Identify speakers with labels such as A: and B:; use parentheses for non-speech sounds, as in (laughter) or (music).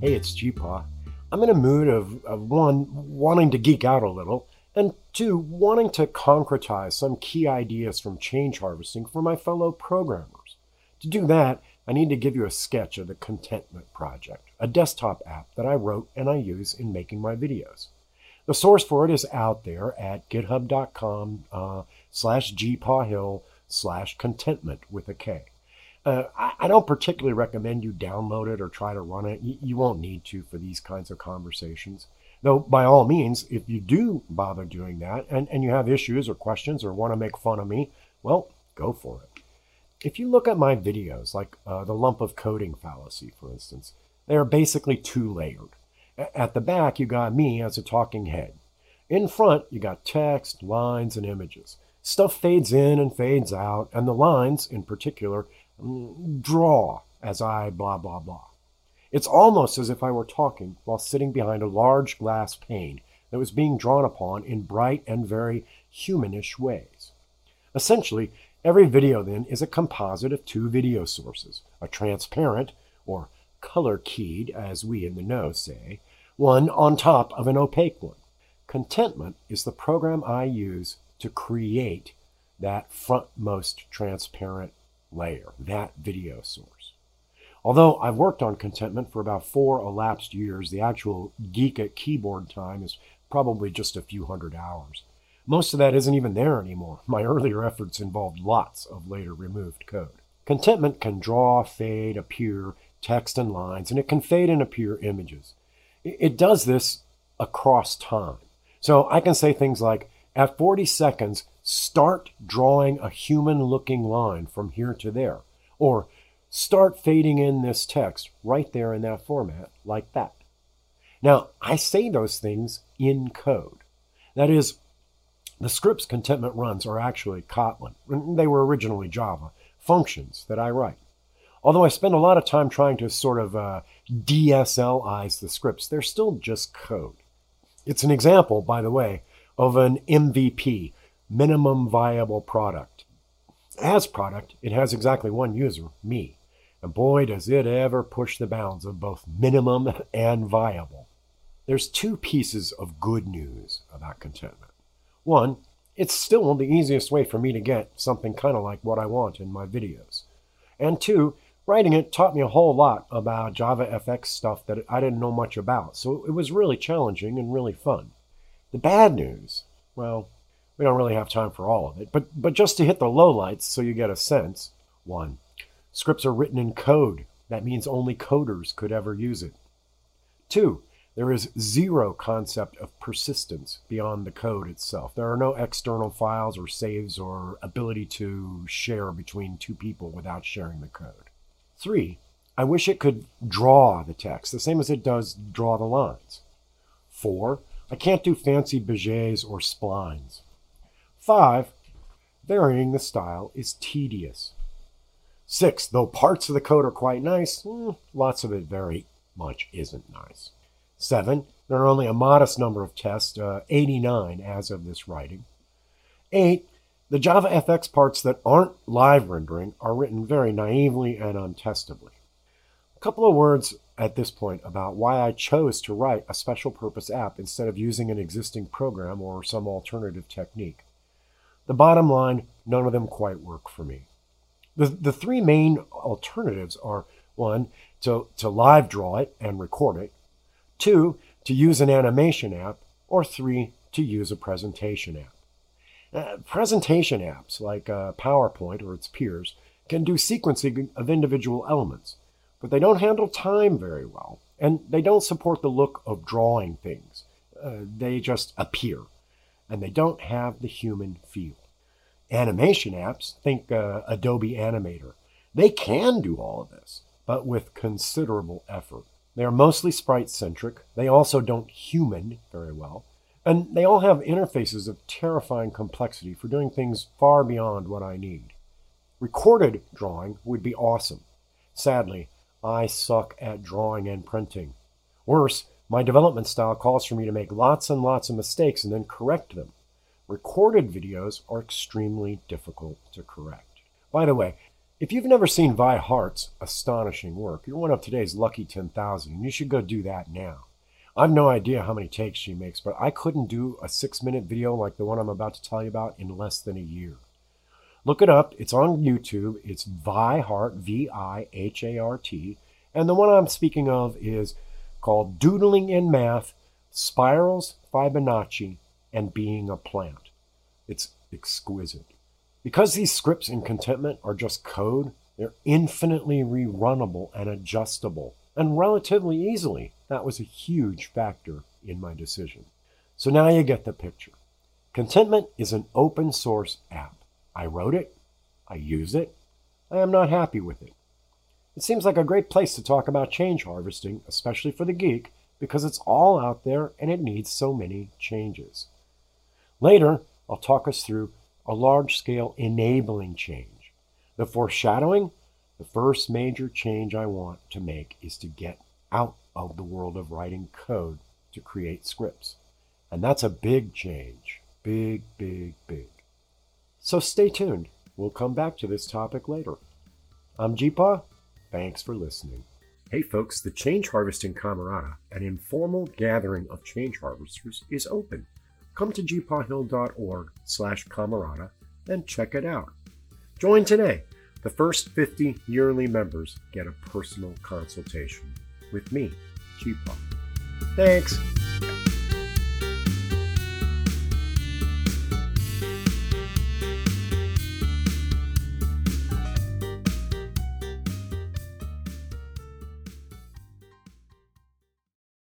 A: Hey, it's GeePaw. I'm in a mood of, of one, wanting to geek out a little, and two, wanting to concretize some key ideas from change harvesting for my fellow programmers. To do that, I need to give you a sketch of the Contentment Project, a desktop app that I wrote and I use in making my videos. The source for it is out there at github.com uh, slash geepawhill slash contentment with a K. Uh, I, I, don't particularly recommend you download it or try to run it. You, you won't need to for these kinds of conversations. Though, by all means, if you do bother doing that and, and you have issues or questions or want to make fun of me, well, go for it. If you look at my videos, like uh, the lump of coding fallacy, for instance, they are basically two layered. At the back, you got me as a talking head. In front, you got text, lines, and images. Stuff fades in and fades out, and the lines, in particular, draw as I blah, blah, blah. It's almost as if I were talking while sitting behind a large glass pane that was being drawn upon in bright and very humanish ways. Essentially, every video then is a composite of two video sources a transparent, or color keyed, as we in the know say, one on top of an opaque one. Contentment is the program I use to create that frontmost transparent layer, that video source. Although I've worked on contentment for about four elapsed years, the actual geek at keyboard time is probably just a few hundred hours. Most of that isn't even there anymore. (laughs) My earlier efforts involved lots of later removed code. Contentment can draw, fade, appear, text and lines, and it can fade and appear images. It does this across time. So I can say things like, at 40 seconds, start drawing a human looking line from here to there. Or start fading in this text right there in that format, like that. Now, I say those things in code. That is, the scripts contentment runs are actually Kotlin. They were originally Java, functions that I write. Although I spend a lot of time trying to sort of uh, DSLize the scripts, they're still just code. It's an example, by the way, of an MVP, minimum viable product. As product, it has exactly one user, me. And boy, does it ever push the bounds of both minimum (laughs) and viable. There's two pieces of good news about contentment. One, it's still the easiest way for me to get something kind of like what I want in my videos. And two, writing it taught me a whole lot about JavaFX stuff that I didn't know much about, so it was really challenging and really fun. The bad news, well, we don't really have time for all of it, but, but just to hit the lowlights so you get a sense. One, scripts are written in code. That means only coders could ever use it. Two, there is zero concept of persistence beyond the code itself. There are no external files or saves or ability to share between two people without sharing the code. Three, I wish it could draw the text, the same as it does draw the lines. Four, I can't do fancy Béziers or splines. Five, varying the style is tedious. Six, though parts of the code are quite nice, hmm, lots of it very much isn't nice. Seven, there are only a modest number of tests, uh, 89 as of this writing. Eight, the JavaFX parts that aren't live rendering are written very naively and untestably. A couple of words at this point about why I chose to write a special purpose app instead of using an existing program or some alternative technique. The bottom line, none of them quite work for me. The, the three main alternatives are one, to, to live draw it and record it, two, to use an animation app, or three, to use a presentation app. Uh, presentation apps like uh, PowerPoint or its peers can do sequencing of individual elements, but they don't handle time very well, and they don't support the look of drawing things. Uh, they just appear, and they don't have the human feel animation apps, think uh, Adobe Animator, they can do all of this, but with considerable effort. They are mostly sprite centric. They also don't human very well. And they all have interfaces of terrifying complexity for doing things far beyond what I need. Recorded drawing would be awesome. Sadly, I suck at drawing and printing. Worse, my development style calls for me to make lots and lots of mistakes and then correct them. Recorded videos are extremely difficult to correct. By the way, If you've never seen Vi Hart's astonishing work, you're one of today's lucky 10,000, and you should go do that now. I've no idea how many takes she makes, but I couldn't do a six minute video like the one I'm about to tell you about in less than a year. Look it up. It's on YouTube. It's Vi Hart, V I H A R T. And the one I'm speaking of is called Doodling in Math Spirals, Fibonacci, and Being a Plant. It's exquisite. Because these scripts in contentment are just code, they're infinitely rerunnable and adjustable, and relatively easily. That was a huge factor in my decision. So now you get the picture. Contentment is an open source app. I wrote it, I use it, I am not happy with it. It seems like a great place to talk about change harvesting, especially for the geek, because it's all out there and it needs so many changes. Later, I'll talk us through a large scale enabling change. The foreshadowing, the first major change I want to make is to get out of the world of writing code to create scripts. And that's a big change. Big, big, big. So stay tuned. We'll come back to this topic later. I'm GeePaw. Thanks for listening. Hey folks, the Change Harvesting Camerata, an informal gathering of change harvesters, is open. Come to geepawhill.org slash camerata and check it out. Join today. The first 50 yearly members get a personal consultation with me, GeePaw. Thanks.